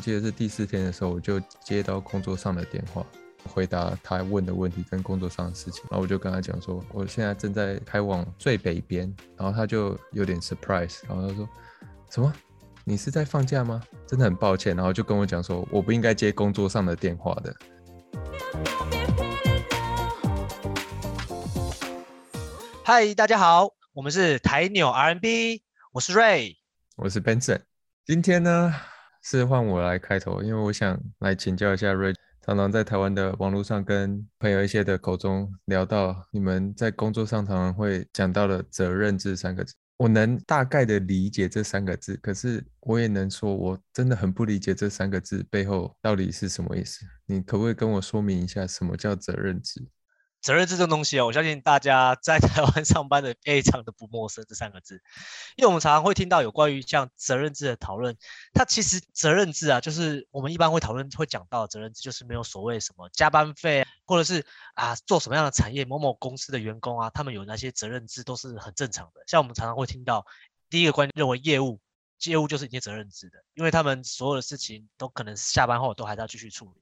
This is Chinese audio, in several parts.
我记得是第四天的时候，我就接到工作上的电话，回答他问的问题跟工作上的事情。然后我就跟他讲说，我现在正在开往最北边。然后他就有点 surprise，然后他说，什么？你是在放假吗？真的很抱歉。然后就跟我讲说，我不应该接工作上的电话的。嗨，大家好，我们是台纽 R&B，我是 Ray，我是 Benson。今天呢是换我来开头，因为我想来请教一下瑞。常常在台湾的网络上跟朋友一些的口中聊到，你们在工作上常常会讲到的“责任制”三个字。我能大概的理解这三个字，可是我也能说，我真的很不理解这三个字背后到底是什么意思。你可不可以跟我说明一下，什么叫责任制？责任制这种东西啊，我相信大家在台湾上班的非常的不陌生这三个字，因为我们常常会听到有关于像责任制的讨论。它其实责任制啊，就是我们一般会讨论会讲到责任制，就是没有所谓什么加班费，或者是啊做什么样的产业某某公司的员工啊，他们有那些责任制都是很正常的。像我们常常会听到第一个观点认为业务业务就是一些责任制的，因为他们所有的事情都可能下班后都还是要继续处理。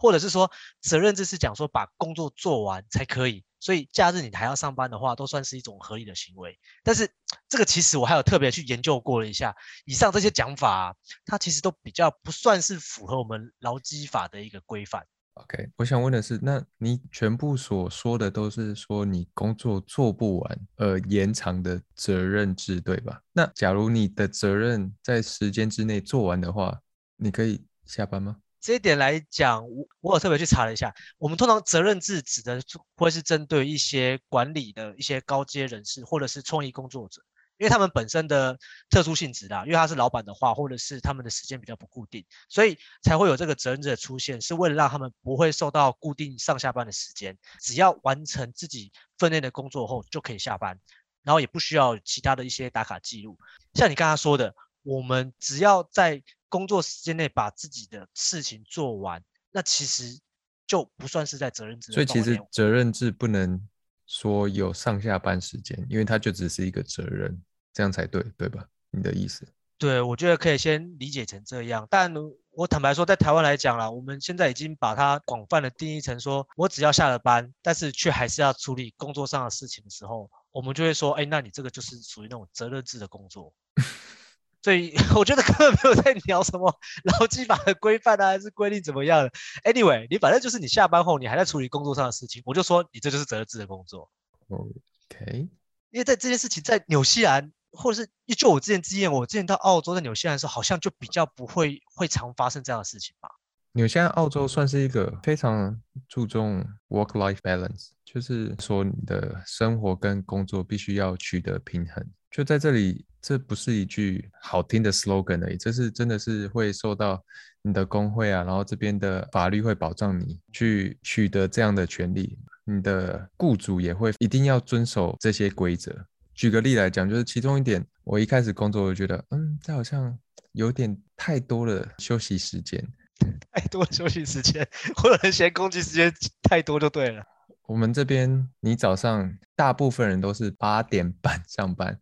或者是说，责任制是讲说把工作做完才可以，所以假日你还要上班的话，都算是一种合理的行为。但是这个其实我还有特别去研究过了一下，以上这些讲法，它其实都比较不算是符合我们劳基法的一个规范。OK，我想问的是，那你全部所说的都是说你工作做不完而延长的责任制，对吧？那假如你的责任在时间之内做完的话，你可以下班吗？这一点来讲，我我有特别去查了一下，我们通常责任制指的会是针对一些管理的一些高阶人士，或者是创意工作者，因为他们本身的特殊性质啦，因为他是老板的话，或者是他们的时间比较不固定，所以才会有这个责任制的出现，是为了让他们不会受到固定上下班的时间，只要完成自己分内的工作后就可以下班，然后也不需要其他的一些打卡记录。像你刚刚说的，我们只要在工作时间内把自己的事情做完，那其实就不算是在责任制。所以其实责任制不能说有上下班时间，因为它就只是一个责任，这样才对，对吧？你的意思？对，我觉得可以先理解成这样。但我坦白说，在台湾来讲啦，我们现在已经把它广泛的定义成说，我只要下了班，但是却还是要处理工作上的事情的时候，我们就会说，哎，那你这个就是属于那种责任制的工作。所以 我觉得根本没有在聊什么劳基法的规范啊，还是规定怎么样的。Anyway，你反正就是你下班后你还在处理工作上的事情，我就说你这就是责任制的工作。OK，因为在这件事情在纽西兰，或者是就我之前经验，我之前到澳洲在纽西兰的时候，好像就比较不会会常发生这样的事情吧。纽西兰、澳洲算是一个非常注重 work-life balance，就是说你的生活跟工作必须要取得平衡。就在这里。这不是一句好听的 slogan 而已，这是真的是会受到你的工会啊，然后这边的法律会保障你去取得这样的权利，你的雇主也会一定要遵守这些规则。举个例来讲，就是其中一点，我一开始工作我就觉得，嗯，这好像有点太多了休息时间，太多休息时间，或者嫌工作时间太多就对了。我们这边你早上大部分人都是八点半 上班。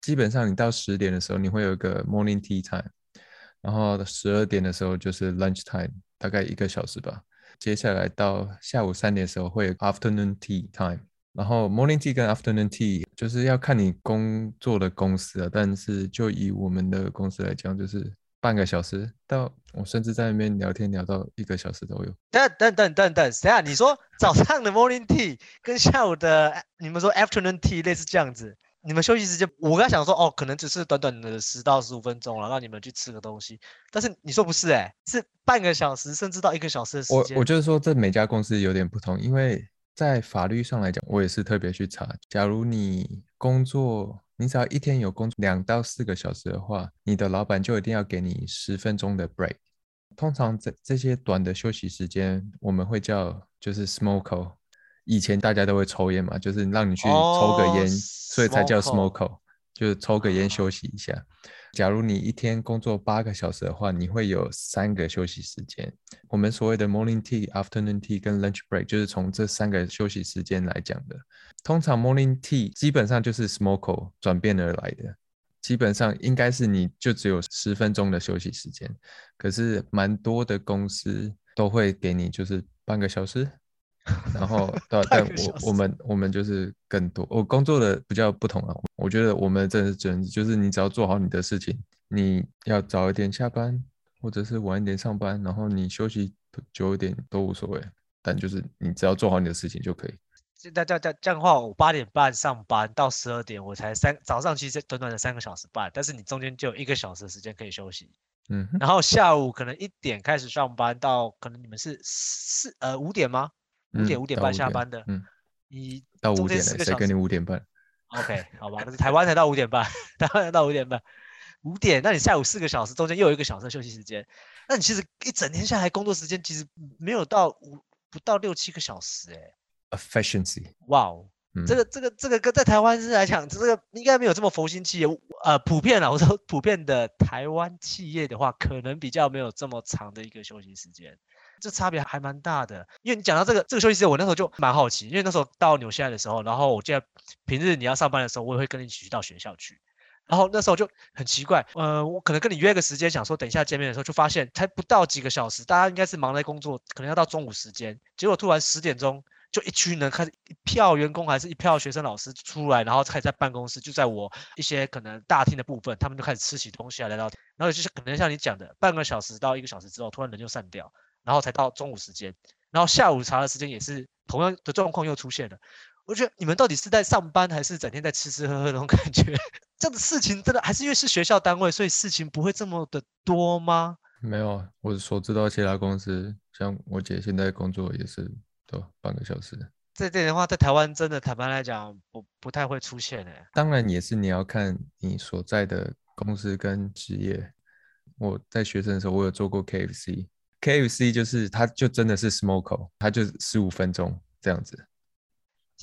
基本上你到十点的时候，你会有一个 morning tea time，然后十二点的时候就是 lunch time，大概一个小时吧。接下来到下午三点的时候会有 afternoon tea time，然后 morning tea 跟 afternoon tea 就是要看你工作的公司啊，但是就以我们的公司来讲，就是半个小时到我甚至在那边聊天聊到一个小时都有。等等等等等，等下你说 早上的 morning tea 跟下午的你们说 afternoon tea 类似这样子？你们休息时间，我刚想说哦，可能只是短短的十到十五分钟了，让你们去吃个东西。但是你说不是哎，是半个小时甚至到一个小时的时间。我我就是说，这每家公司有点不同，因为在法律上来讲，我也是特别去查。假如你工作，你只要一天有工作两到四个小时的话，你的老板就一定要给你十分钟的 break。通常这这些短的休息时间，我们会叫就是 smoke。以前大家都会抽烟嘛，就是让你去抽个烟，oh, 所以才叫 smoke，就是抽个烟休息一下。假如你一天工作八个小时的话，你会有三个休息时间。我们所谓的 morning tea、afternoon tea 跟 lunch break 就是从这三个休息时间来讲的。通常 morning tea 基本上就是 smoke 转变而来的，基本上应该是你就只有十分钟的休息时间，可是蛮多的公司都会给你就是半个小时，然后 但但我我们我们就是更多，我工作的比较不同啊，我觉得我们真的是真就是你只要做好你的事情，你要早一点下班或者是晚一点上班，然后你休息久一点都无所谓，但就是你只要做好你的事情就可以。现在这样这样这样的话，我八点半上班到十二点，我才三早上其实短短的三个小时半，但是你中间就有一个小时的时间可以休息，嗯，然后下午可能一点开始上班到可能你们是四呃五点吗？五点五点半下班的，嗯，你到五点谁跟你五点半？OK，好吧，可是台湾才到五点半，台湾才到五点半，五点，那你下午四个小时中间又有一个小时的休息时间，那你其实一整天下来工作时间其实没有到五不到六七个小时，哎。efficiency，哇哦，这个这个这个跟在台湾是来讲，这个应该没有这么佛心企业，呃，普遍啊，我说普遍的台湾企业的话，可能比较没有这么长的一个休息时间，这差别还蛮大的。因为你讲到这个这个休息时间，我那时候就蛮好奇，因为那时候到纽西兰的时候，然后我记得平日你要上班的时候，我也会跟你一起去到学校去，然后那时候就很奇怪，呃，我可能跟你约个时间，想说等一下见面的时候，就发现才不到几个小时，大家应该是忙在工作，可能要到中午时间，结果突然十点钟。就一群人开始一票员工还是一票学生老师出来，然后开始在办公室，就在我一些可能大厅的部分，他们就开始吃起东西来，来到，然后就是可能像你讲的，半个小时到一个小时之后，突然人就散掉，然后才到中午时间，然后下午茶的时间也是同样的状况又出现了。我觉得你们到底是在上班还是整天在吃吃喝喝那种感觉？这样的事情真的还是因为是学校单位，所以事情不会这么的多吗？没有，我所知道其他公司，像我姐现在工作也是都。半个小时，这点的话，在台湾真的坦白来讲，不不太会出现诶。当然也是你要看你所在的公司跟职业。我在学生的时候，我有做过 KFC 就是它就真的是 smoke，它就十五分钟这样子。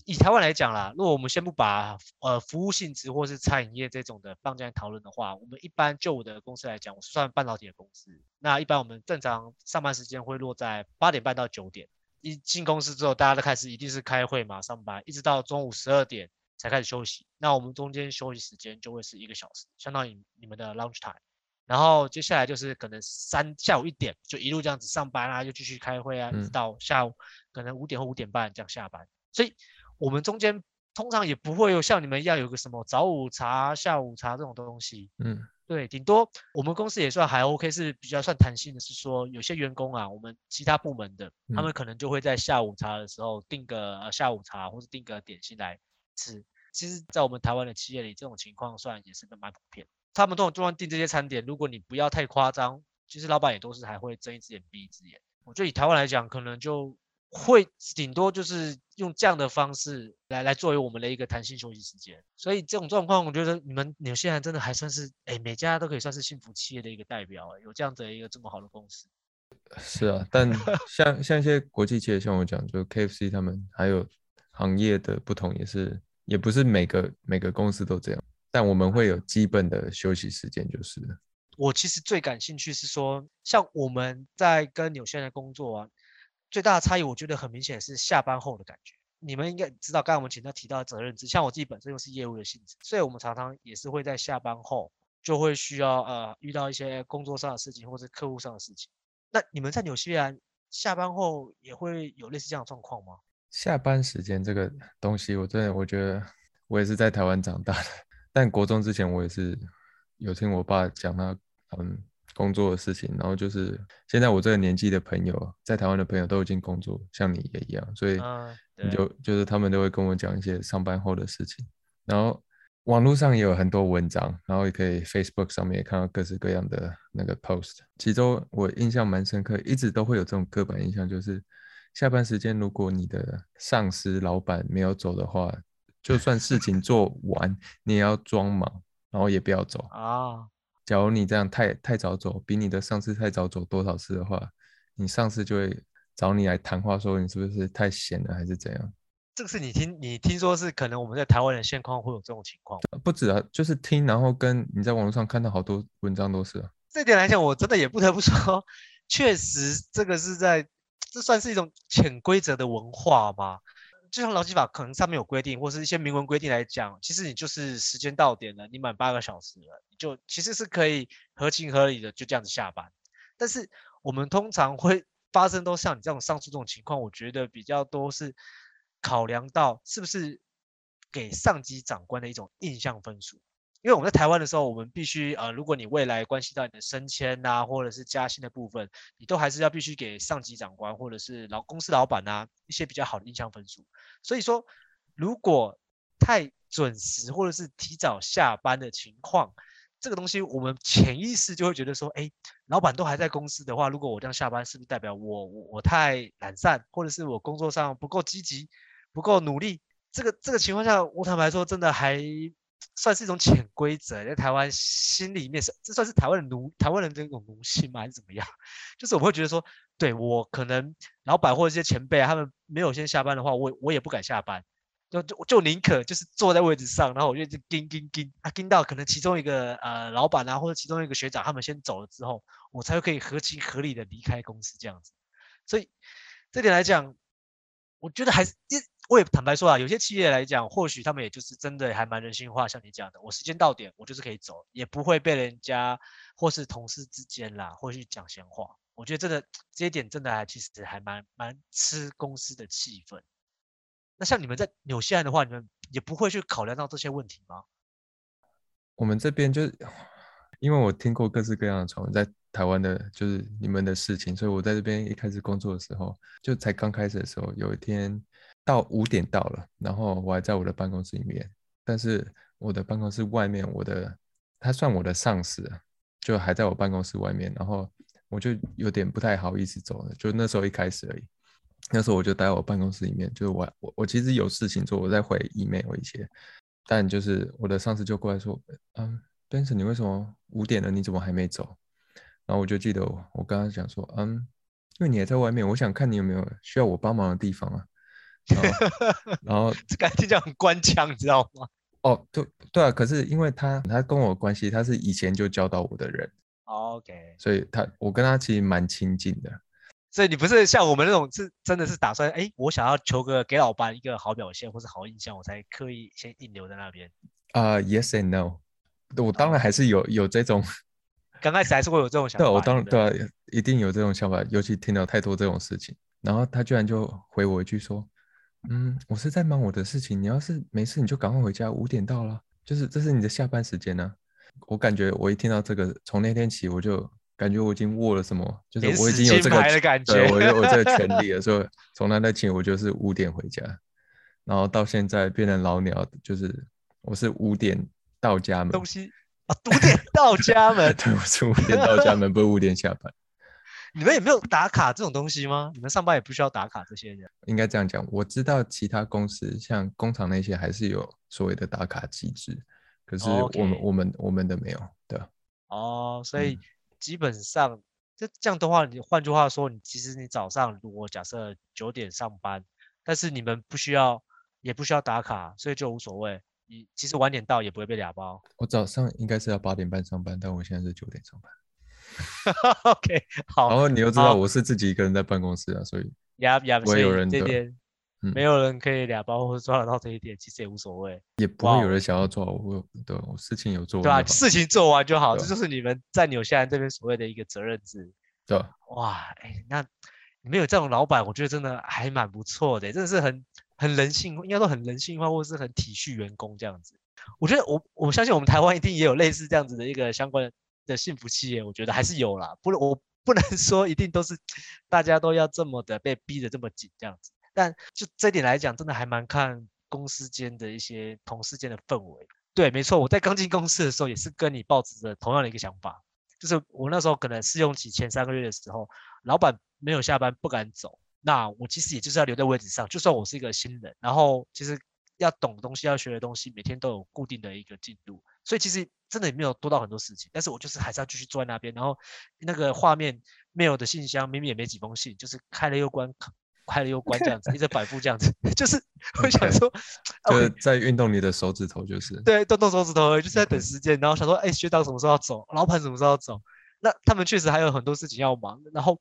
以台湾来讲啦，如果我们先不把呃服务性质或是餐饮业这种的放进来讨论的话，我们一般就我的公司来讲，我算半导体的公司，那一般我们正常上班时间会落在八点半到九点。一进公司之后，大家都开始一定是开会嘛，上班，一直到中午十二点才开始休息。那我们中间休息时间就会是一个小时，相当于你们的 lunch time。然后接下来就是可能三下午一点就一路这样子上班啊，就继续开会啊，一直到下午可能五点或五点半这样下班。所以我们中间通常也不会有像你们一样有个什么早午茶、下午茶这种东西。嗯。对，顶多我们公司也算还 OK，是比较算弹性的，是说有些员工啊，我们其他部门的，他们可能就会在下午茶的时候订个下午茶，或是订个点心来吃。其实，在我们台湾的企业里，这种情况算也是蛮普遍。他们都通常订这些餐点，如果你不要太夸张，其实老板也都是还会睁一只眼闭一只眼。我觉得以台湾来讲，可能就。会顶多就是用这样的方式来来作为我们的一个弹性休息时间，所以这种状况，我觉得你们纽西兰真的还算是，哎，每家都可以算是幸福企业的一个代表，有这样的一个这么好的公司。是啊，但像像一些国际企业，像我讲，就 KFC 他们还有行业的不同，也是也不是每个每个公司都这样，但我们会有基本的休息时间，就是。我其实最感兴趣是说，像我们在跟纽西兰工作啊。最大的差异，我觉得很明显是下班后的感觉。你们应该知道，刚才我们前面提到的责任制，像我自己本身又是业务的性质，所以我们常常也是会在下班后就会需要呃遇到一些工作上的事情或者客户上的事情。那你们在纽西兰下班后也会有类似这样的状况吗？下班时间这个东西，我真的我觉得我也是在台湾长大的，但国中之前我也是有听我爸讲他嗯。工作的事情，然后就是现在我这个年纪的朋友，在台湾的朋友都已经工作，像你也一样，所以你就、嗯、就是他们都会跟我讲一些上班后的事情。然后网络上也有很多文章，然后也可以 Facebook 上面也看到各式各样的那个 post。其中我印象蛮深刻，一直都会有这种刻板印象，就是下班时间如果你的上司老板没有走的话，就算事情做完，你也要装忙，然后也不要走啊。假如你这样太太早走，比你的上司太早走多少次的话，你上司就会找你来谈话，说你是不是太闲了，还是怎样？这个是你听你听说是可能我们在台湾的现况会有这种情况？不止啊，就是听，然后跟你在网络上看到好多文章都是啊。这点来讲，我真的也不得不说，确实这个是在这算是一种潜规则的文化吗？就像劳基法可能上面有规定，或是一些明文规定来讲，其实你就是时间到点了，你满八个小时了，你就其实是可以合情合理的就这样子下班。但是我们通常会发生都像你这种上述这种情况，我觉得比较多是考量到是不是给上级长官的一种印象分数。因为我们在台湾的时候，我们必须呃，如果你未来关系到你的升迁呐，或者是加薪的部分，你都还是要必须给上级长官或者是老公司老板呐一些比较好的印象分数。所以说，如果太准时或者是提早下班的情况，这个东西我们潜意识就会觉得说，哎，老板都还在公司的话，如果我这样下班，是不是代表我我我太懒散，或者是我工作上不够积极、不够努力？这个这个情况下，我坦白说，真的还。算是一种潜规则，在台湾心里面是，这算是台湾的奴，台湾人的这种奴性吗？还是怎么样？就是我们会觉得说，对，我可能老板或者一些前辈，他们没有先下班的话，我我也不敢下班，就就就宁可就是坐在位置上，然后我就一直盯盯盯啊，盯到可能其中一个呃老板啊，或者其中一个学长他们先走了之后，我才会可以合情合理的离开公司这样子。所以这点来讲，我觉得还是一。我也坦白说啊，有些企业来讲，或许他们也就是真的还蛮人性化，像你讲的，我时间到点，我就是可以走，也不会被人家或是同事之间啦，或是讲闲话。我觉得这个这一点真的还其实还蛮蛮吃公司的气氛。那像你们在纽西兰的话，你们也不会去考量到这些问题吗？我们这边就因为我听过各式各样的传闻，在台湾的就是你们的事情，所以我在这边一开始工作的时候，就才刚开始的时候，有一天。到五点到了，然后我还在我的办公室里面，但是我的办公室外面，我的他算我的上司，就还在我办公室外面，然后我就有点不太好意思走了，就那时候一开始而已。那时候我就待在我办公室里面，就是我我我其实有事情做，我在回 email 一些，但就是我的上司就过来说，嗯，Benson，你为什么五点了，你怎么还没走？然后我就记得我我刚刚讲说，嗯，因为你也在外面，我想看你有没有需要我帮忙的地方啊。然后，这感觉就很官腔，你知道吗？哦，对对啊，可是因为他他跟我关系，他是以前就教导我的人，OK，所以他我跟他其实蛮亲近的。所以你不是像我们那种，是真的是打算，哎，我想要求个给老板一个好表现或是好印象，我才刻意先硬留在那边。啊、uh,，Yes and no，我当然还是有、oh. 有这种，刚开始还是会有这种想法。对，我当然对啊，一定有这种想法，尤其听到太多这种事情，然后他居然就回我一句说。嗯，我是在忙我的事情。你要是没事，你就赶快回家。五点到了，就是这是你的下班时间呢、啊。我感觉我一听到这个，从那天起我就感觉我已经握了什么，就是我已经有这个的感觉，我有我这个权 利了。所以从那天起，我就是五点回家，然后到现在变成老鸟，就是我是五点到家门。东西啊，五点到家门。对，我是五点到家门，不是五点下班。你们也没有打卡这种东西吗？你们上班也不需要打卡这些人？应该这样讲，我知道其他公司像工厂那些还是有所谓的打卡机制，可是我们、oh. 我们我们的没有，对。哦，所以基本上这、嗯、这样的话，你换句话说，你其实你早上如果假设九点上班，但是你们不需要也不需要打卡，所以就无所谓。你其实晚点到也不会被俩包。我早上应该是要八点半上班，但我现在是九点上班。OK，好。然后你又知道我是自己一个人在办公室啊，所以不会有人这点，没有人可以俩包或者抓得到这一点，其实也无所谓。也不会有人想要抓我，对，我事情有做。对啊，事情做完就好，这就是你们在纽西兰这边所谓的一个责任制。对。哇，哎，那你们有这种老板，我觉得真的还蛮不错的，真的是很很人性，应该说很人性化，或者是很体恤员工这样子。我觉得我我相信我们台湾一定也有类似这样子的一个相关的。幸福企业，我觉得还是有啦。不，我不能 说一定都是大家都要这么的被逼得这么紧这样子。但就这点来讲，真的还蛮看公司间的一些同事间的氛围。对，没错，我在刚进公司的时候也是跟你抱持着同样的一个想法，就是我那时候可能试用期前三个月的时候，老板没有下班不敢走，那我其实也就是要留在位置上，就算我是一个新人，然后其实要懂的东西、要学的东西，每天都有固定的一个进度，所以其实。真的也没有多到很多事情，但是我就是还是要继续坐在那边，然后那个画面 mail 的信箱明明也没几封信，就是开了又关，开了又关这样子，一直反复这样子，就是 我想说就是在运动你的手指头，就是对，动动手指头，就是在等时间，然后想说，哎，学长什么时候要走，老板什么时候要走，那他们确实还有很多事情要忙，然后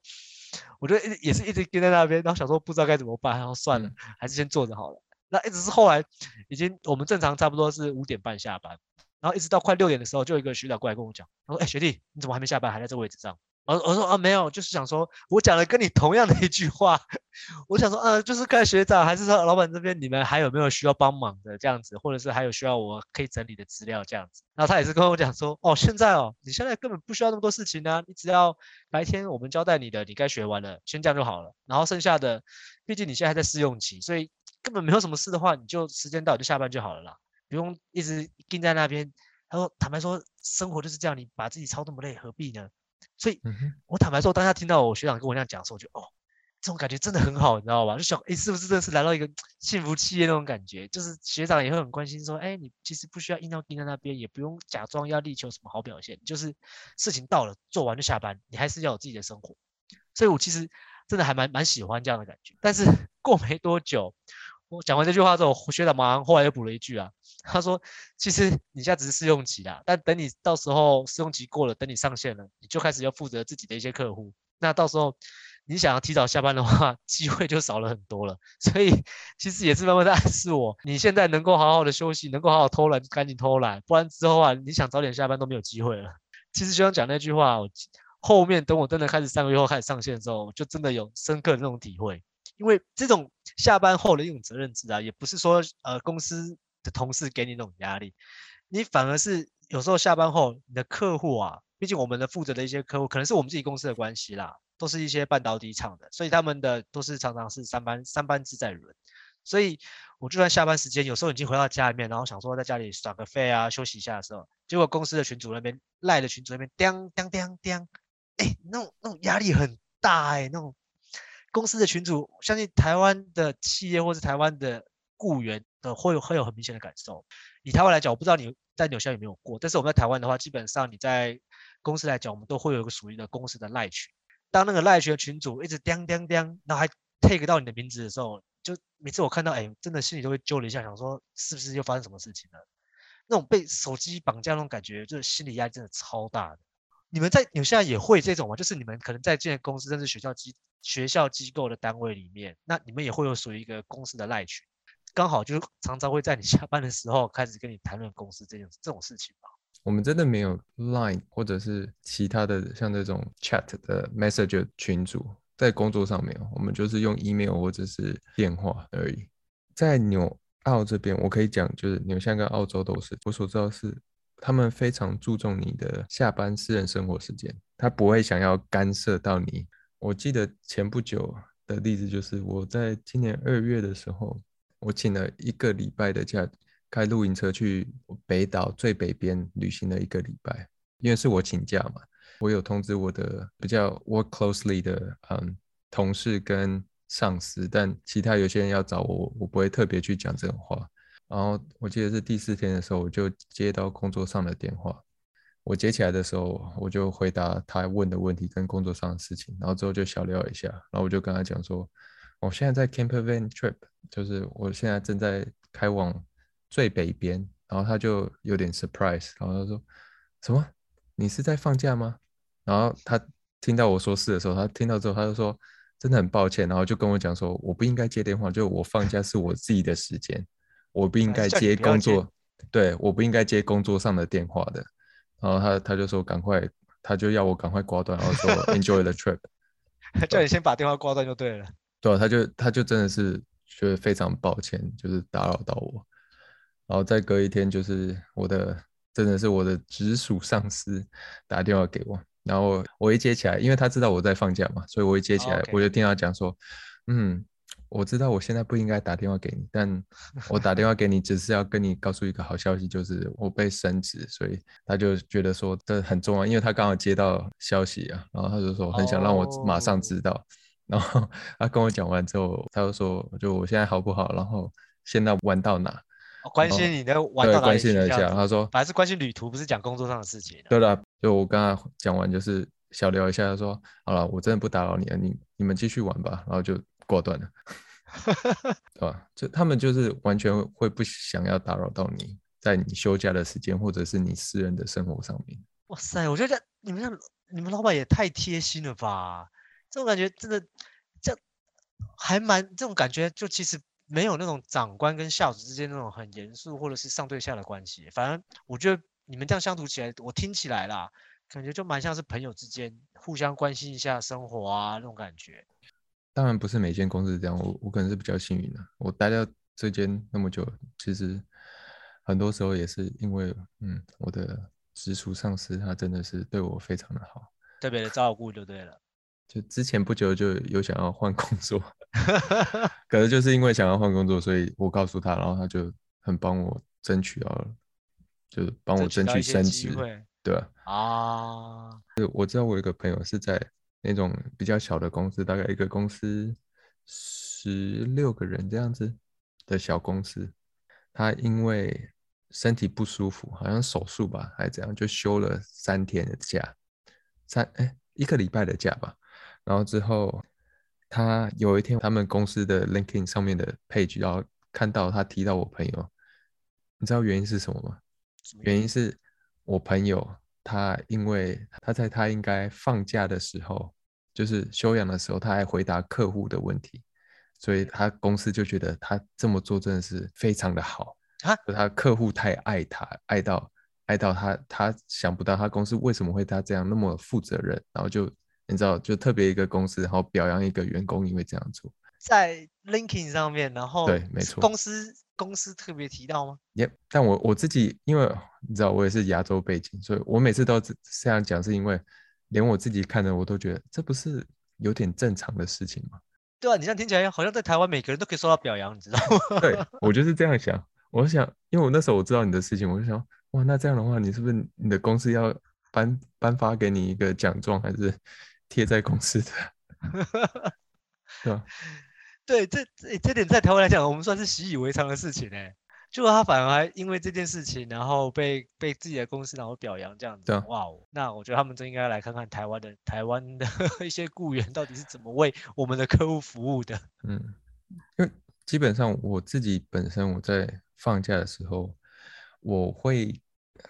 我就一直也是一直跟在那边，然后想说不知道该怎么办，然后算了，嗯、还是先坐着好了。那一直是后来已经我们正常差不多是五点半下班，然后一直到快六点的时候，就有一个学长过来跟我讲，他说：“哎、欸，学弟，你怎么还没下班，还在这个位置上？”我我说啊没有，就是想说，我讲了跟你同样的一句话，我想说，呃，就是看学长还是说老板这边，你们还有没有需要帮忙的这样子，或者是还有需要我可以整理的资料这样子。然后他也是跟我讲说，哦，现在哦，你现在根本不需要那么多事情呢、啊，你只要白天我们交代你的，你该学完了，先这样就好了。然后剩下的，毕竟你现在还在试用期，所以根本没有什么事的话，你就时间到就下班就好了啦，不用一直盯在那边。他说，坦白说，生活就是这样，你把自己操那么累，何必呢？所以，我坦白说，当下听到我学长跟我那样讲的时候，我就哦，这种感觉真的很好，你知道吧？就想，哎，是不是真的是来到一个幸福企业那种感觉？就是学长也会很关心，说，哎，你其实不需要硬要盯在那边，也不用假装要力求什么好表现，就是事情到了做完就下班，你还是要有自己的生活。所以我其实真的还蛮蛮喜欢这样的感觉。但是 过没多久。我讲完这句话之后，学长马上后来又补了一句啊，他说：“其实你现在只是试用期啦，但等你到时候试用期过了，等你上线了，你就开始要负责自己的一些客户。那到时候你想要提早下班的话，机会就少了很多了。所以其实也是慢慢在暗示我，你现在能够好好的休息，能够好好偷懒，赶紧偷懒，不然之后啊，你想早点下班都没有机会了。其实学长讲那句话，后面等我真的开始三个月后开始上线的时候，就真的有深刻的那种体会。”因为这种下班后的一种责任制啊，也不是说呃公司的同事给你那种压力，你反而是有时候下班后你的客户啊，毕竟我们的负责的一些客户可能是我们自己公司的关系啦，都是一些半导体厂的，所以他们的都是常常是三班三班制在轮，所以我就算下班时间有时候已经回到家里面，然后想说在家里耍个废啊休息一下的时候，结果公司的群主那边赖的群主那边叮叮叮叮，哎，那种那种压力很大哎、那种。公司的群主，相信台湾的企业或是台湾的雇员的会有会有很明显的感受。以台湾来讲，我不知道你在纽西兰有没有过，但是我们在台湾的话，基本上你在公司来讲，我们都会有一个属于的公司的赖群。当那个赖群的群主一直叮叮叮，然后还 take 到你的名字的时候，就每次我看到，哎，真的心里都会揪了一下，想说是不是又发生什么事情了？那种被手机绑架那种感觉，就是心理压力真的超大的。你们在纽西兰也会这种吗？就是你们可能在这些公司甚至学校机学校机构的单位里面，那你们也会有属于一个公司的赖群，刚好就常常会在你下班的时候开始跟你谈论公司这件这种事情吧。我们真的没有 Line 或者是其他的像这种 chat 的 message 群组，在工作上面，我们就是用 email 或者是电话而已。在纽澳这边，我可以讲，就是纽西兰跟澳洲都是，我所知道是。他们非常注重你的下班私人生活时间，他不会想要干涉到你。我记得前不久的例子就是，我在今年二月的时候，我请了一个礼拜的假，开露营车去北岛最北边旅行了一个礼拜。因为是我请假嘛，我有通知我的比较 work closely 的嗯同事跟上司，但其他有些人要找我，我不会特别去讲这种话。然后我记得是第四天的时候，我就接到工作上的电话。我接起来的时候，我就回答他问的问题跟工作上的事情。然后之后就小聊一下，然后我就跟他讲说，我现在在 Campervan Trip，就是我现在正在开往最北边。然后他就有点 surprise，然后他说，什么？你是在放假吗？然后他听到我说是的时候，他听到之后他就说，真的很抱歉，然后就跟我讲说，我不应该接电话，就我放假是我自己的时间。我不应该接工作，对，我不应该接工作上的电话的。然后他他就说赶快，他就要我赶快挂断，然后说 enjoy the trip，叫你先把电话挂断就对了。对，他就他就真的是觉得非常抱歉，就是打扰到我。然后再隔一天，就是我的真的是我的直属上司打电话给我，然后我一接起来，因为他知道我在放假嘛，所以我一接起来，我就听他讲说，嗯。我知道我现在不应该打电话给你，但我打电话给你只是要跟你告诉一个好消息，就是我被升职，所以他就觉得说这很重要，因为他刚好接到消息啊，然后他就说很想让我马上知道，然后他跟我讲完之后，他就说就我现在好不好，然后现在玩到哪，关心你的玩到哪，关心了一下，他说反正是关心旅途，不是讲工作上的事情。对了，就我刚刚讲完就是小聊一下，他说好了，我真的不打扰你了，你你们继续玩吧，然后就。挂断了，对吧？就他们就是完全会不想要打扰到你，在你休假的时间或者是你私人的生活上面。哇塞，我觉得你们你们老板也太贴心了吧？这种感觉真的，这还蛮这种感觉，就其实没有那种长官跟下属之间那种很严肃或者是上对下的关系。反正我觉得你们这样相处起来，我听起来啦，感觉就蛮像是朋友之间互相关心一下生活啊那种感觉。当然不是每间公司这样，我我可能是比较幸运的，我待到这间那么久，其实很多时候也是因为，嗯，我的直属上司他真的是对我非常的好，特别的照顾就对了。就之前不久就有想要换工作，可是就是因为想要换工作，所以我告诉他，然后他就很帮我争取到了，就帮我争取升职，对吧？啊，我知道我有一个朋友是在那种比较小的公司，大概一个公司十六个人这样子的小公司，他因为身体不舒服，好像手术吧，还是怎样，就休了三天的假，三哎一个礼拜的假吧。然后之后，他有一天，他们公司的 LinkedIn 上面的 page，然后看到他提到我朋友，你知道原因是什么吗？原因是我朋友他因为他在他应该放假的时候，就是休养的时候，他还回答客户的问题，所以他公司就觉得他这么做真的是非常的好啊，就他客户太爱他，爱到爱到他，他想不到他公司为什么会他这样那么负责任，然后就。你知道，就特别一个公司，然后表扬一个员工，因为这样做，在 LinkedIn 上面，然后对，没错，公司公司特别提到吗？耶，但我我自己，因为你知道，我也是亚洲背景，所以我每次都这样讲，是因为连我自己看的，我都觉得这不是有点正常的事情吗？对啊，你这样听起来好像在台湾每个人都可以受到表扬，你知道吗？对，我就是这样想，我想，因为我那时候我知道你的事情，我就想，哇，那这样的话，你是不是你的公司要颁颁发给你一个奖状，还是？贴在公司的，对吧？对，这这这点在台湾来讲，我们算是习以为常的事情哎。结果他反而还因为这件事情，然后被被自己的公司然后表扬这样子。对，哇哦，那我觉得他们真应该来看看台湾的台湾的 一些雇员到底是怎么为我们的客户服务的。嗯，因为基本上我自己本身我在放假的时候，我会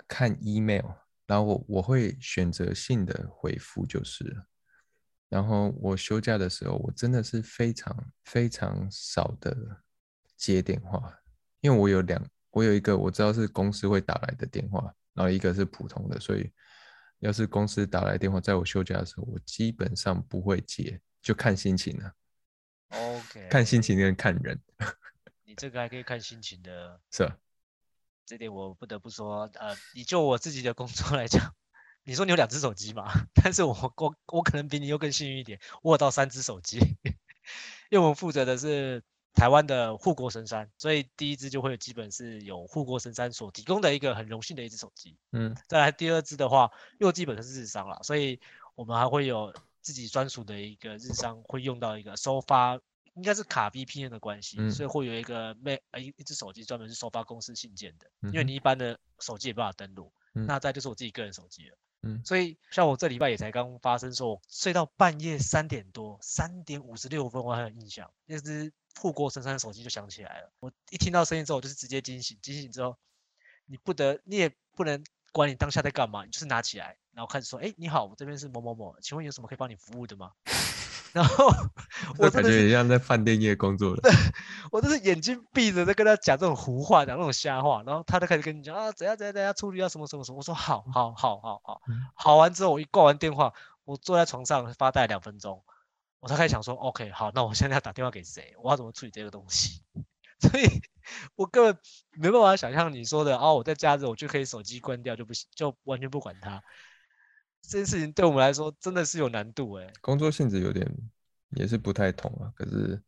看 email，然后我我会选择性的回复就是了。然后我休假的时候，我真的是非常非常少的接电话，因为我有两，我有一个我知道是公司会打来的电话，然后一个是普通的，所以要是公司打来电话，在我休假的时候，我基本上不会接，就看心情了。OK，看心情跟看人。你这个还可以看心情的，是啊，这点我不得不说，呃，你就我自己的工作来讲。你说你有两只手机嘛？但是我我我可能比你又更幸运一点，我有到三只手机，因为我们负责的是台湾的护国神山，所以第一支就会基本是有护国神山所提供的一个很荣幸的一只手机。嗯，再来第二支的话，又基本上是日商了，所以我们还会有自己专属的一个日商会用到一个收发，应该是卡 VPN 的关系，嗯、所以会有一个 Mac 一一只手机专门是收发公司信件的，因为你一般的手机也没办法登录，嗯、那再就是我自己个人手机了。嗯，所以像我这礼拜也才刚发生，说我睡到半夜三点多，三点五十六分，我还有印象，那只护国神山的手机就响起来了。我一听到声音之后，我就是直接惊醒，惊醒之后，你不得，你也不能管你当下在干嘛，你就是拿起来，然后开始说，哎，你好，我这边是某某某，请问有什么可以帮你服务的吗？然后 我感觉也像在饭店业工作的，我都是眼睛闭着在跟他讲这种胡话，讲那种瞎话，然后他就开始跟你讲啊，怎样怎样怎样处理啊，什么什么什么。我说好好好好好，好完之后我一挂完电话，我坐在床上发呆两分钟，我才开始想说，OK，好，那我现在要打电话给谁？我要怎么处理这个东西？所以我根本没办法想象你说的哦，我在假日我就可以手机关掉就不行，就完全不管它。这件事情对我们来说真的是有难度哎，工作性质有点也是不太同啊。可是，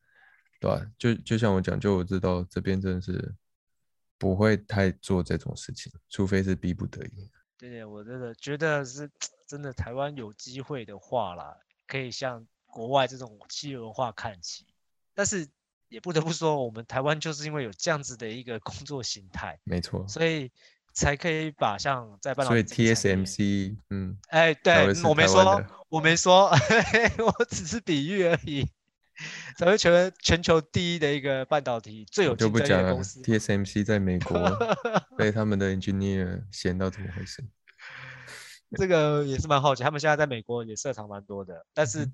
对吧、啊？就就像我讲，就我知道这边真的是不会太做这种事情，除非是逼不得已。对对，我真的觉得是 真的。台湾有机会的话啦，可以向国外这种企业文化看齐。但是也不得不说，我们台湾就是因为有这样子的一个工作形态，没错，所以。才可以把像在半导体，所以 TSMC，嗯，哎，对，我没说，我没说，我只是比喻而已。才会成为全球第一的一个半导体最有竞争力的公司。TSMC 在美国 被他们的 engineer 闲到怎么回事？这个也是蛮好奇，他们现在在美国也设厂蛮多的，但是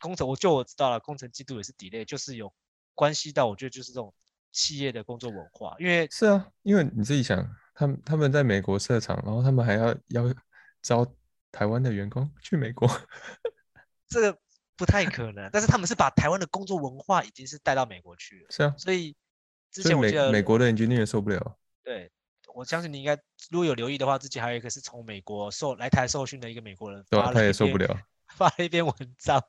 工程，我就我知道了，工程进度也是 delay，就是有关系到，我觉得就是这种企业的工作文化，因为是啊，因为你自己想，他们他们在美国设厂，然后他们还要要招台湾的员工去美国，这个不太可能，但是他们是把台湾的工作文化已经是带到美国去了，是啊，所以之前我记得美美国的 engineer 受不了，对。我相信你应该，如果有留意的话，之前还有一个是从美国受来台受训的一个美国人，对，他也受不了，发了一篇文章，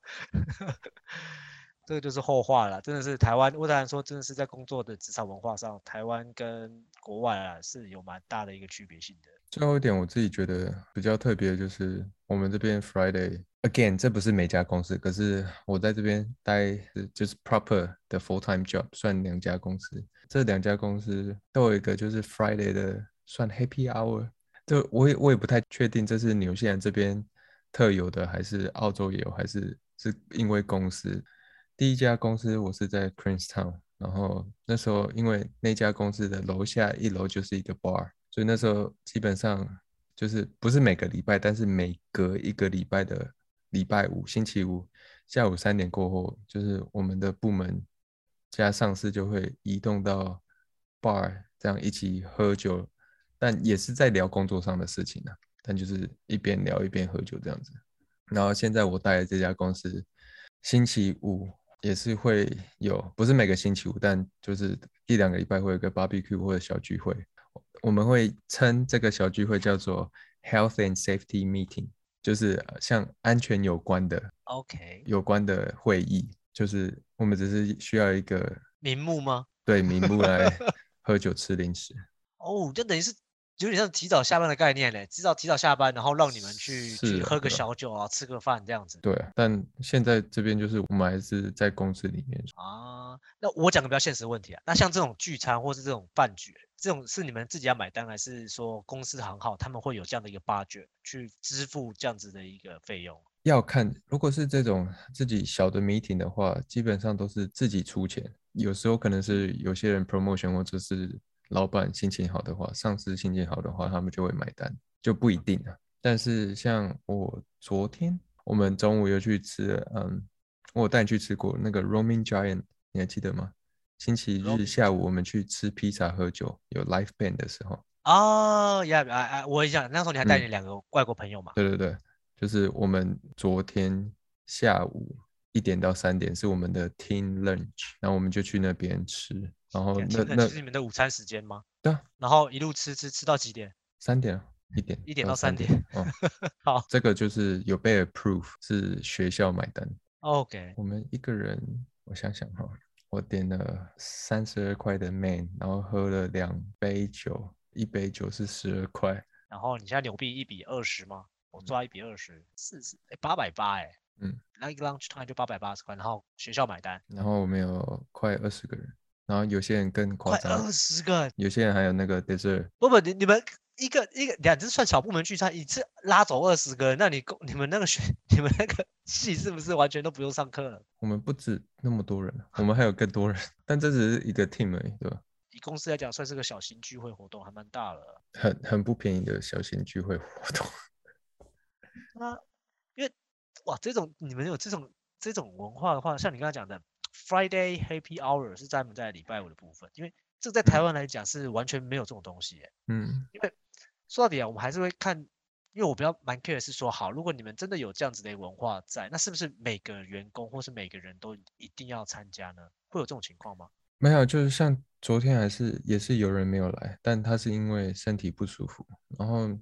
这个就是后话了。真的是台湾，我当然说，真的是在工作的职场文化上，台湾跟国外啊是有蛮大的一个区别性的。最后一点，我自己觉得比较特别的就是我们这边 Friday again，这不是每家公司，可是我在这边待就是 proper 的 full time job，算两家公司。这两家公司都有一个就是 Friday 的算 Happy Hour，这我也我也不太确定这是纽西兰这边特有的，还是澳洲也有，还是是因为公司。第一家公司我是在 Queenstown，然后那时候因为那家公司的楼下一楼就是一个 bar，所以那时候基本上就是不是每个礼拜，但是每隔一个礼拜的礼拜五、星期五下午三点过后，就是我们的部门。加上司就会移动到 bar 这样一起喝酒，但也是在聊工作上的事情呢、啊。但就是一边聊一边喝酒这样子。然后现在我带的这家公司，星期五也是会有，不是每个星期五，但就是一两个礼拜会有个 barbecue 或者小聚会。我们会称这个小聚会叫做 health and safety meeting，就是像安全有关的，OK，有关的会议。就是我们只是需要一个名目吗？对，名目来 喝酒吃零食。哦，就等于是有点像提早下班的概念嘞，提早提早下班，然后让你们去去喝个小酒啊，吃个饭这样子。对，但现在这边就是我们还是在公司里面啊。那我讲个比较现实的问题啊，那像这种聚餐或是这种饭局，这种是你们自己要买单，还是说公司行号他们会有这样的一个 budget 去支付这样子的一个费用？要看，如果是这种自己小的 meeting 的话，基本上都是自己出钱。有时候可能是有些人 promotion 或者是老板心情好的话，上司心情好的话，他们就会买单，就不一定啊。但是像我昨天，我们中午又去吃了，嗯，我带你去吃过那个 Roaming Giant，你还记得吗？星期日下午我们去吃披萨喝酒，有 live band 的时候。哦，呀，哎哎，我也想那时候你还带你两个外国朋友嘛？对对对。就是我们昨天下午一点到三点是我们的 team lunch，然后我们就去那边吃，然后那那是你们的午餐时间吗？对啊，然后一路吃吃吃到几点？三点，一点，一点到三点。哦，好，这个就是有被 approve，是学校买单。OK，我们一个人，我想想哈，我点了三十二块的 main，然后喝了两杯酒，一杯酒是十二块。然后你现在纽币一比二十吗？我抓一比二十，四十，哎，八百八，哎，嗯，那一个 lunch time 就八百八十块，然后学校买单，然后我们有快二十个人，然后有些人更夸张，快二十个，有些人还有那个 dessert，不不，你你们一个一个两只算小部门聚餐，一次拉走二十个，那你你们那个学你们那个 系是不是完全都不用上课了？我们不止那么多人，我们还有更多人，但这只是一个 team 而已，对吧？以公司来讲，算是个小型聚会活动，还蛮大了，很很不便宜的小型聚会活动。啊，因为哇，这种你们有这种这种文化的话，像你刚才讲的 Friday Happy Hour 是专门在礼拜五的部分，因为这在台湾来讲是完全没有这种东西，嗯，因为说到底啊，我们还是会看，因为我比较蛮 care 是说，好，如果你们真的有这样子的文化在，那是不是每个员工或是每个人都一定要参加呢？会有这种情况吗？没有，就是像昨天还是也是有人没有来，但他是因为身体不舒服，然后。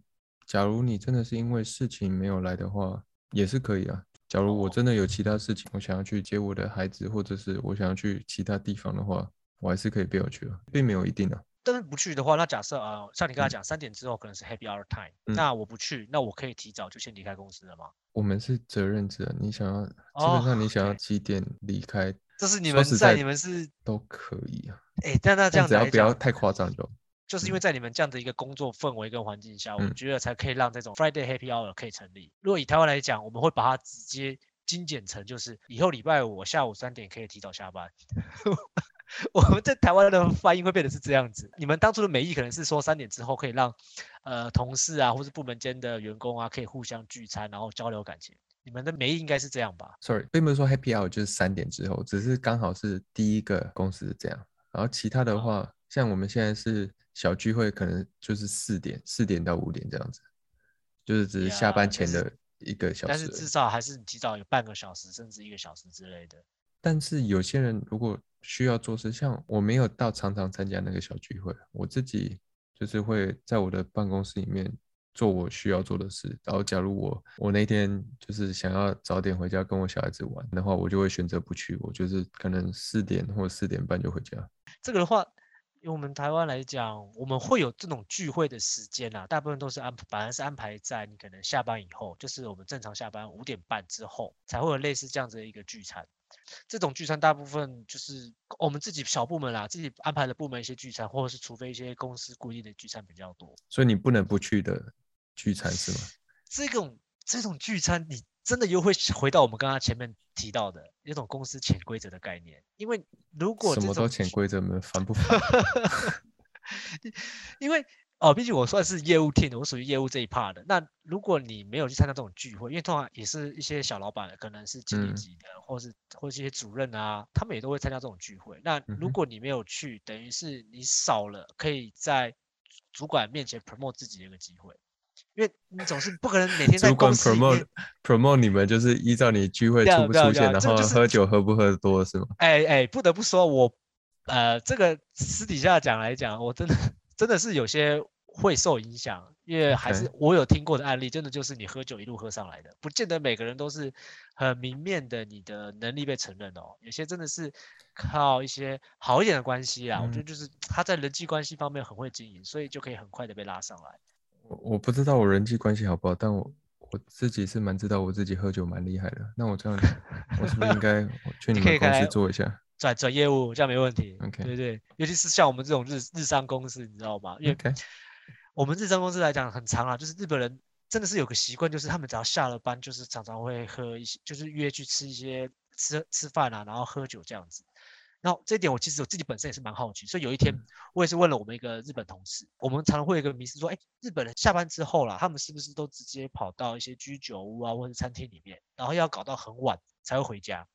假如你真的是因为事情没有来的话，也是可以啊。假如我真的有其他事情，我想要去接我的孩子，或者是我想要去其他地方的话，我还是可以不要去啊，并没有一定的。但是不去的话，那假设啊、呃，像你刚才讲，三、嗯、点之后可能是 Happy Hour Time，、嗯、那我不去，那我可以提早就先离开公司了吗？我们是责任制，你想要，基本上你想要几点离开，这是你们在你们是都可以啊。哎，但那这样子，只要不要太夸张就。就是因为在你们这样的一个工作氛围跟环境下，嗯、我觉得才可以让这种 Friday Happy Hour 可以成立。如果以台湾来讲，我们会把它直接精简成，就是以后礼拜五下午三点可以提早下班。我们在台湾的发音会变得是这样子。你们当初的美意可能是说三点之后可以让呃同事啊，或是部门间的员工啊，可以互相聚餐，然后交流感情。你们的美意应该是这样吧？Sorry，并不是说 Happy Hour 就是三点之后，只是刚好是第一个公司这样。然后其他的话，像我们现在是小聚会，可能就是四点，四点到五点这样子，就是只是下班前的一个小时。但是至少还是你提早有半个小时，甚至一个小时之类的。但是有些人如果需要做事，像我没有到常常参加那个小聚会，我自己就是会在我的办公室里面。做我需要做的事，然后假如我我那天就是想要早点回家跟我小孩子玩的话，我就会选择不去，我就是可能四点或者四点半就回家。这个的话，用我们台湾来讲，我们会有这种聚会的时间啊，大部分都是安排，反而是安排在你可能下班以后，就是我们正常下班五点半之后才会有类似这样子的一个聚餐。这种聚餐大部分就是我们自己小部门啦，自己安排的部门一些聚餐，或者是除非一些公司规定的聚餐比较多，所以你不能不去的。聚餐是吗？这种这种聚餐，你真的又会回到我们刚刚前面提到的一种公司潜规则的概念。因为如果什么都潜规则，们烦不烦？因为哦，毕竟我算是业务 team 的，我属于业务这一 part 的。那如果你没有去参加这种聚会，因为通常也是一些小老板，可能是经理级的，嗯、或是或是一些主任啊，他们也都会参加这种聚会。那如果你没有去，嗯、等于是你少了可以在主管面前 promote 自己的一个机会。因为你总是不可能每天在公司 promote promote 你们，就是依照你聚会出不出现，然后喝酒喝不喝多是吗？哎哎，不得不说，我呃，这个私底下讲来讲，我真的真的是有些会受影响，因为还是我有听过的案例，真的就是你喝酒一路喝上来的，不见得每个人都是很明面的，你的能力被承认哦，有些真的是靠一些好一点的关系啊，我觉得就是他在人际关系方面很会经营，所以就可以很快的被拉上来。我不知道我人际关系好不好，但我我自己是蛮知道我自己喝酒蛮厉害的。那我这样，我是不是应 该去你们公司做一下，转转业务，这样没问题。OK，对对，尤其是像我们这种日日商公司，你知道吗？因为我们日商公司来讲很长啊，就是日本人真的是有个习惯，就是他们只要下了班，就是常常会喝一些，就是约去吃一些吃吃饭啊，然后喝酒这样子。然后这一点我其实我自己本身也是蛮好奇，所以有一天我也是问了我们一个日本同事，我们常常会有一个迷思说，哎，日本人下班之后啦，他们是不是都直接跑到一些居酒屋啊或者餐厅里面，然后要搞到很晚才会回家？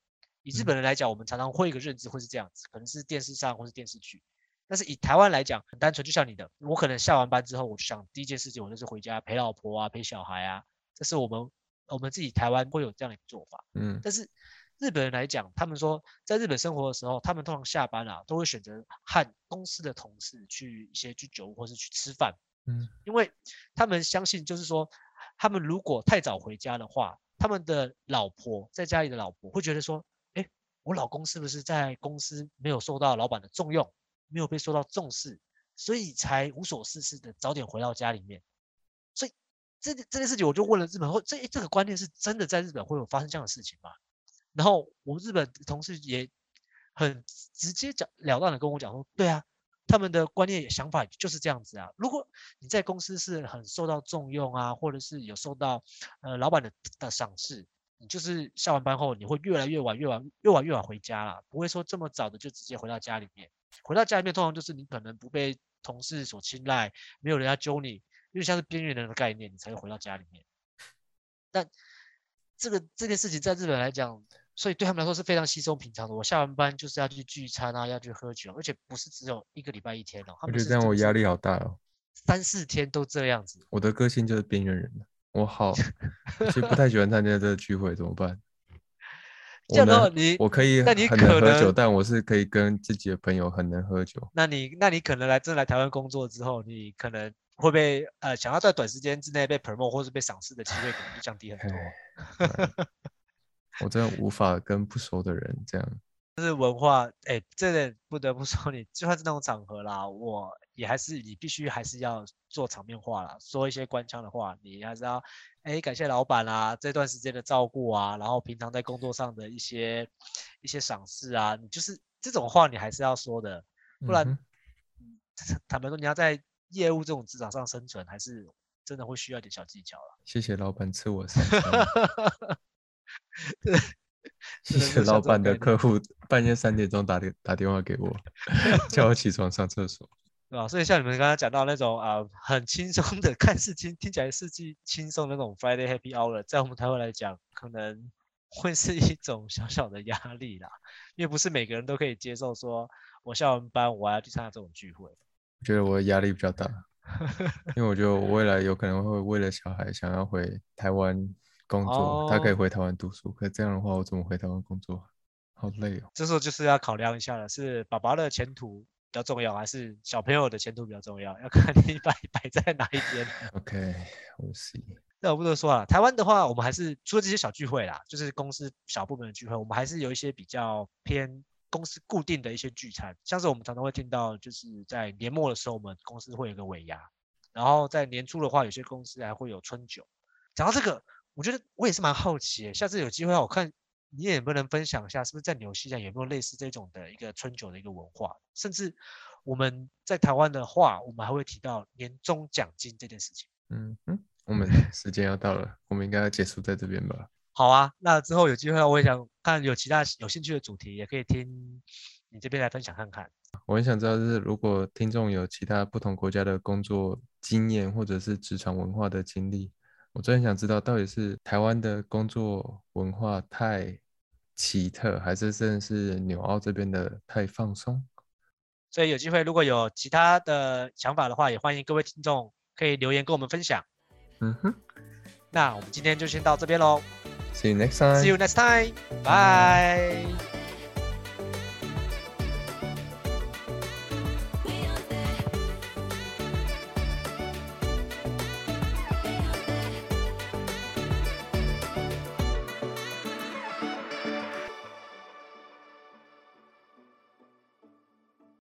以日本人来讲，我们常常会有一个认知会是这样子，可能是电视上或是电视剧。但是以台湾来讲，很单纯，就像你的，我可能下完班之后，我就想第一件事情我就是回家陪老婆啊，陪小孩啊，这是我们我们自己台湾会有这样的做法。嗯，但是。日本人来讲，他们说在日本生活的时候，他们通常下班啊，都会选择和公司的同事去一些居酒屋或是去吃饭。嗯，因为他们相信，就是说，他们如果太早回家的话，他们的老婆在家里的老婆会觉得说，哎，我老公是不是在公司没有受到老板的重用，没有被受到重视，所以才无所事事的早点回到家里面。所以这这件事情，我就问了日本，这这个观念是真的在日本会有发生这样的事情吗？然后我日本同事也很直接讲了当的跟我讲说，对啊，他们的观念想法就是这样子啊。如果你在公司是很受到重用啊，或者是有受到呃老板的的赏识，你就是下完班后你会越来越晚，越晚越晚越晚回家啦，不会说这么早的就直接回到家里面。回到家里面通常就是你可能不被同事所青睐，没有人家揪你，因为像是边缘人的概念，你才会回到家里面。但这个这件事情在日本来讲。所以对他们来说是非常稀松平常的。我下完班就是要去聚餐啊，要去喝酒，而且不是只有一个礼拜一天哦。他们我觉得这样我压力好大哦。三四天都这样子。我的个性就是边缘人，我好，其实不太喜欢参加这个聚会，怎么办？这样的话你我可以很能喝酒，但我是可以跟自己的朋友很能喝酒。那你那你可能来真来台湾工作之后，你可能会被呃想要在短时间之内被 promote 或是被赏识的机会可能就降低很多。我真的无法跟不熟的人这样。就是文化，哎，这点不得不说，你就算是那种场合啦，我也还是你必须还是要做场面话啦，说一些官腔的话，你还是要，哎，感谢老板啦，这段时间的照顾啊，然后平常在工作上的一些一些赏识啊，你就是这种话你还是要说的，不然，嗯、坦白说，你要在业务这种职场上生存，还是真的会需要一点小技巧了。谢谢老板赐我三餐。对，谢谢老板的客户半夜三点钟打电 打电话给我，叫我起床上厕所。对吧？所以像你们刚刚讲到那种啊、呃，很轻松的，看似听听起来是既轻松的那种 Friday Happy Hour，在我们台湾来讲，可能会是一种小小的压力啦，因为不是每个人都可以接受说，我下完班我还要去参加这种聚会。我觉得我的压力比较大，因为我觉得我未来有可能会为了小孩想要回台湾工作，oh, 他可以回台湾读书，可这样的话，我怎么回台湾工作？好累哦。这时候就是要考量一下了，是爸爸的前途比较重要，还是小朋友的前途比较重要？要看你摆 摆在哪一边。OK，we'll see。那我不多说了，台湾的话，我们还是除了这些小聚会啦，就是公司小部门的聚会，我们还是有一些比较偏。公司固定的一些聚餐，像是我们常常会听到，就是在年末的时候，我们公司会有个尾牙，然后在年初的话，有些公司还会有春酒。讲到这个，我觉得我也是蛮好奇，下次有机会我看你也能不能分享一下，是不是在纽西兰有没有类似这种的一个春酒的一个文化？甚至我们在台湾的话，我们还会提到年终奖金这件事情。嗯嗯，我们时间要到了，我们应该要结束在这边吧。好啊，那之后有机会，我也想看有其他有兴趣的主题，也可以听你这边来分享看看。我很想知道，就是如果听众有其他不同国家的工作经验，或者是职场文化的经历，我真的很想知道，到底是台湾的工作文化太奇特，还是真的是纽澳这边的太放松？所以有机会，如果有其他的想法的话，也欢迎各位听众可以留言跟我们分享。嗯哼，那我们今天就先到这边喽。See you next time. See you next time. Bye.